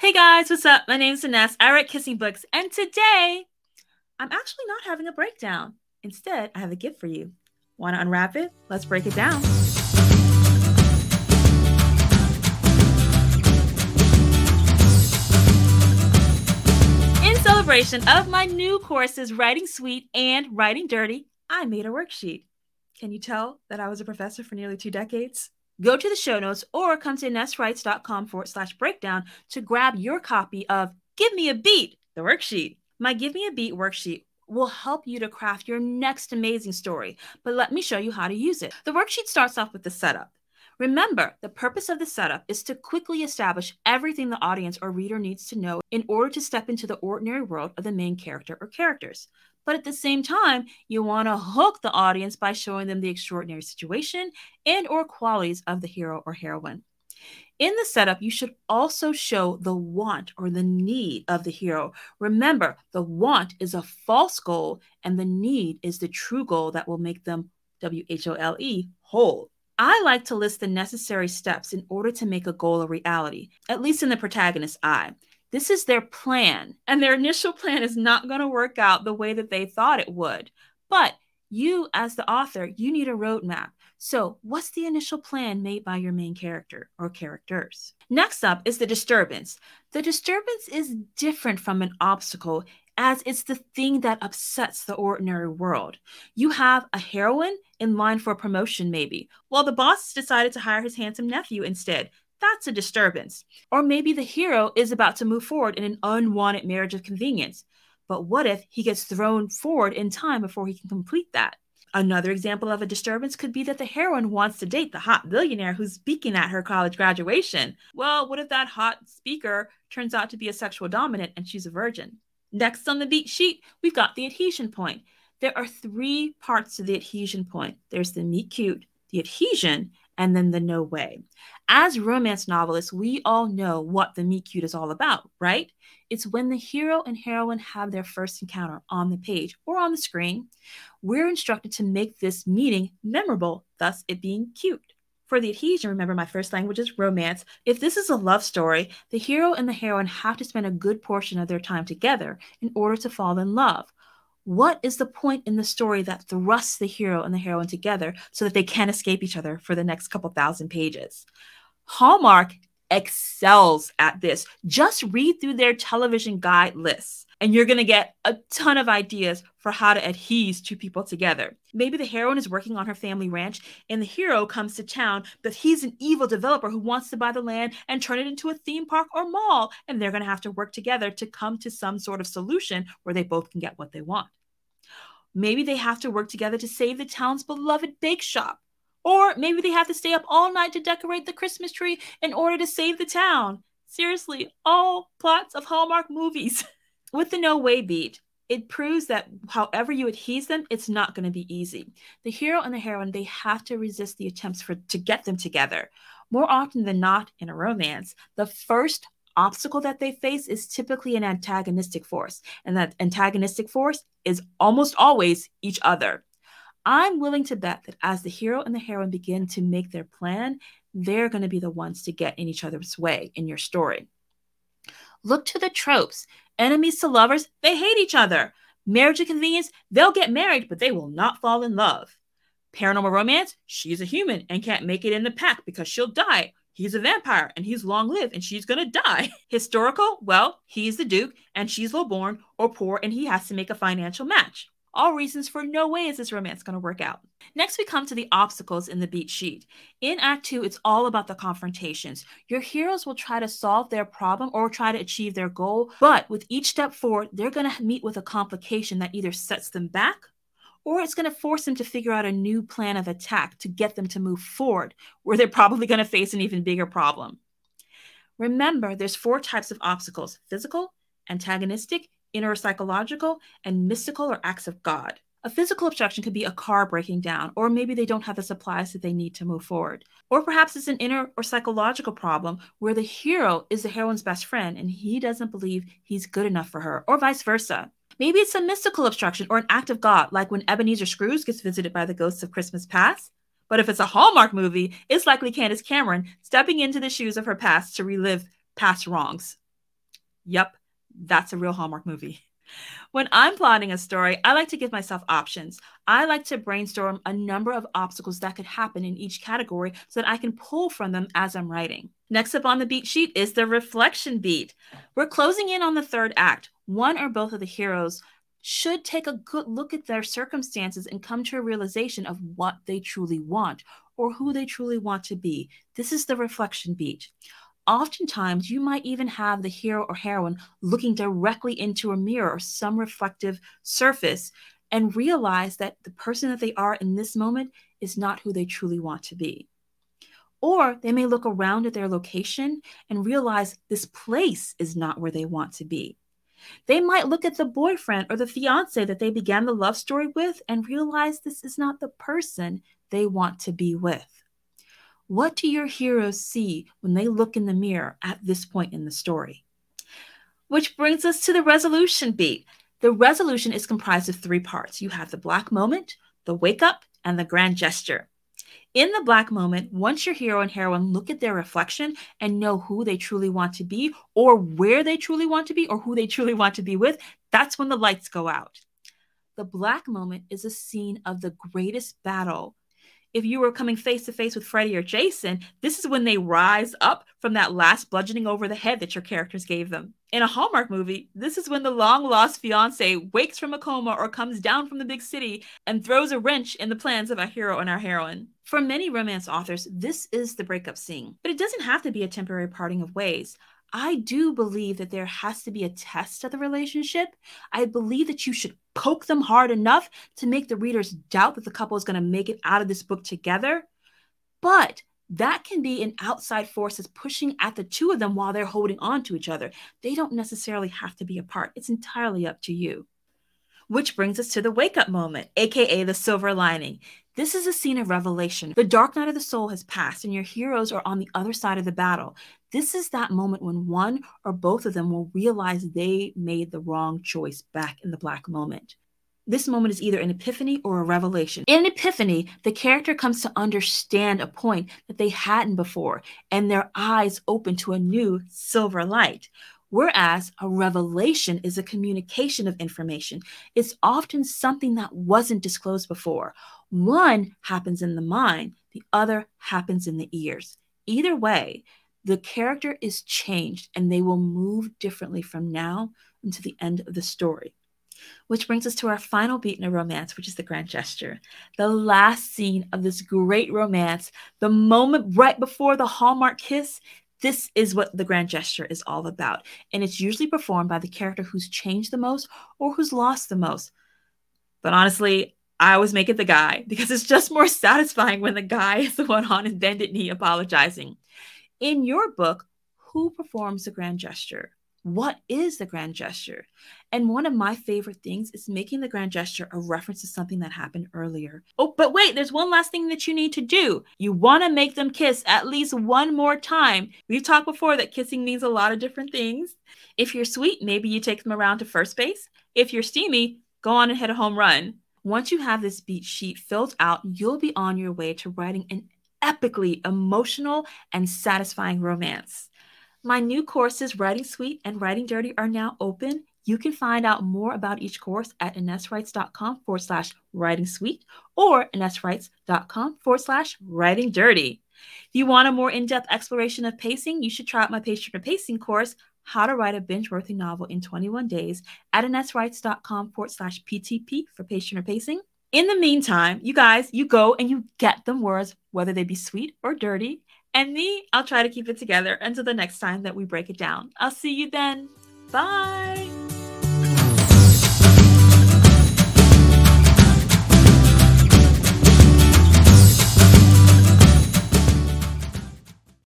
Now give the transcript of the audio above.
Hey guys, what's up? My name's Ines. I write kissing books, and today I'm actually not having a breakdown. Instead, I have a gift for you. Want to unwrap it? Let's break it down. In celebration of my new courses, Writing Sweet and Writing Dirty, I made a worksheet. Can you tell that I was a professor for nearly two decades? Go to the show notes or come to ineswrites.com forward slash breakdown to grab your copy of Give Me a Beat, the worksheet. My Give Me a Beat worksheet will help you to craft your next amazing story, but let me show you how to use it. The worksheet starts off with the setup. Remember, the purpose of the setup is to quickly establish everything the audience or reader needs to know in order to step into the ordinary world of the main character or characters. But at the same time, you want to hook the audience by showing them the extraordinary situation and or qualities of the hero or heroine. In the setup, you should also show the want or the need of the hero. Remember, the want is a false goal and the need is the true goal that will make them W H O L E whole. I like to list the necessary steps in order to make a goal a reality, at least in the protagonist's eye. This is their plan, and their initial plan is not going to work out the way that they thought it would. But you, as the author, you need a roadmap. So, what's the initial plan made by your main character or characters? Next up is the disturbance. The disturbance is different from an obstacle as it's the thing that upsets the ordinary world. You have a heroine in line for a promotion, maybe, while the boss decided to hire his handsome nephew instead that's a disturbance. Or maybe the hero is about to move forward in an unwanted marriage of convenience. But what if he gets thrown forward in time before he can complete that? Another example of a disturbance could be that the heroine wants to date the hot billionaire who's speaking at her college graduation. Well, what if that hot speaker turns out to be a sexual dominant and she's a virgin? Next on the beat sheet, we've got the adhesion point. There are three parts to the adhesion point there's the meet cute, the adhesion, and then the no way. As romance novelists, we all know what the meet cute is all about, right? It's when the hero and heroine have their first encounter on the page or on the screen. We're instructed to make this meeting memorable, thus it being cute. For the adhesion, remember my first language is romance. If this is a love story, the hero and the heroine have to spend a good portion of their time together in order to fall in love what is the point in the story that thrusts the hero and the heroine together so that they can't escape each other for the next couple thousand pages? Hallmark excels at this. Just read through their television guide lists and you're going to get a ton of ideas for how to adhese two people together. Maybe the heroine is working on her family ranch and the hero comes to town, but he's an evil developer who wants to buy the land and turn it into a theme park or mall. And they're going to have to work together to come to some sort of solution where they both can get what they want. Maybe they have to work together to save the town's beloved bake shop. Or maybe they have to stay up all night to decorate the Christmas tree in order to save the town. Seriously, all plots of Hallmark movies. With the no way beat, it proves that however you adhese them, it's not going to be easy. The hero and the heroine, they have to resist the attempts for to get them together. More often than not in a romance, the first obstacle that they face is typically an antagonistic force, and that antagonistic force is almost always each other. I'm willing to bet that as the hero and the heroine begin to make their plan, they're going to be the ones to get in each other's way in your story. Look to the tropes. Enemies to lovers, they hate each other. Marriage of convenience, they'll get married, but they will not fall in love. Paranormal romance, she's a human and can't make it in the pack because she'll die he's a vampire and he's long lived and she's gonna die. Historical, well, he's the Duke and she's low born or poor and he has to make a financial match. All reasons for no way is this romance going to work out. Next, we come to the obstacles in the beat sheet. In Act 2, it's all about the confrontations. Your heroes will try to solve their problem or try to achieve their goal, but with each step forward, they're going to meet with a complication that either sets them back or it's going to force them to figure out a new plan of attack to get them to move forward, where they're probably going to face an even bigger problem. Remember, there's four types of obstacles physical, antagonistic, inner psychological, and mystical or acts of God. A physical obstruction could be a car breaking down, or maybe they don't have the supplies that they need to move forward. Or perhaps it's an inner or psychological problem where the hero is the heroine's best friend and he doesn't believe he's good enough for her, or vice versa. Maybe it's a mystical obstruction or an act of God, like when Ebenezer Scrooge gets visited by the ghosts of Christmas past. But if it's a Hallmark movie, it's likely Candace Cameron stepping into the shoes of her past to relive past wrongs. Yep, that's a real Hallmark movie. When I'm plotting a story, I like to give myself options. I like to brainstorm a number of obstacles that could happen in each category so that I can pull from them as I'm writing. Next up on the beat sheet is the reflection beat. We're closing in on the third act. One or both of the heroes should take a good look at their circumstances and come to a realization of what they truly want or who they truly want to be. This is the reflection beat. Oftentimes, you might even have the hero or heroine looking directly into a mirror or some reflective surface and realize that the person that they are in this moment is not who they truly want to be. Or they may look around at their location and realize this place is not where they want to be. They might look at the boyfriend or the fiance that they began the love story with and realize this is not the person they want to be with. What do your heroes see when they look in the mirror at this point in the story? Which brings us to the resolution beat. The resolution is comprised of three parts you have the black moment, the wake up, and the grand gesture. In the black moment, once your hero and heroine look at their reflection and know who they truly want to be, or where they truly want to be, or who they truly want to be with, that's when the lights go out. The black moment is a scene of the greatest battle if you were coming face to face with Freddy or Jason, this is when they rise up from that last bludgeoning over the head that your characters gave them. In a Hallmark movie, this is when the long lost fiance wakes from a coma or comes down from the big city and throws a wrench in the plans of our hero and our heroine. For many romance authors, this is the breakup scene, but it doesn't have to be a temporary parting of ways. I do believe that there has to be a test of the relationship. I believe that you should poke them hard enough to make the readers doubt that the couple is going to make it out of this book together. But that can be an outside force that's pushing at the two of them while they're holding on to each other. They don't necessarily have to be apart, it's entirely up to you. Which brings us to the wake up moment, aka the silver lining. This is a scene of revelation. The dark night of the soul has passed, and your heroes are on the other side of the battle. This is that moment when one or both of them will realize they made the wrong choice back in the black moment. This moment is either an epiphany or a revelation. In an epiphany, the character comes to understand a point that they hadn't before, and their eyes open to a new silver light. Whereas a revelation is a communication of information. It's often something that wasn't disclosed before. One happens in the mind, the other happens in the ears. Either way, the character is changed and they will move differently from now until the end of the story. Which brings us to our final beat in a romance, which is the grand gesture. The last scene of this great romance, the moment right before the Hallmark kiss, this is what the grand gesture is all about. And it's usually performed by the character who's changed the most or who's lost the most. But honestly, I always make it the guy because it's just more satisfying when the guy is the one on his bended knee apologizing. In your book, who performs the grand gesture? What is the grand gesture? And one of my favorite things is making the grand gesture a reference to something that happened earlier. Oh, but wait, there's one last thing that you need to do. You want to make them kiss at least one more time. We've talked before that kissing means a lot of different things. If you're sweet, maybe you take them around to first base. If you're steamy, go on and hit a home run. Once you have this beat sheet filled out, you'll be on your way to writing an epically emotional and satisfying romance. My new courses, Writing Sweet and Writing Dirty, are now open. You can find out more about each course at InesWrites.com forward slash writing sweet or InesWrites.com forward slash writing dirty. If you want a more in depth exploration of pacing, you should try out my Turner Pacing course, How to Write a Binge Worthy Novel in 21 Days, at InesWrites.com forward slash PTP for Turner Pacing. In the meantime, you guys, you go and you get them words, whether they be sweet or dirty. And me, I'll try to keep it together until the next time that we break it down. I'll see you then. Bye.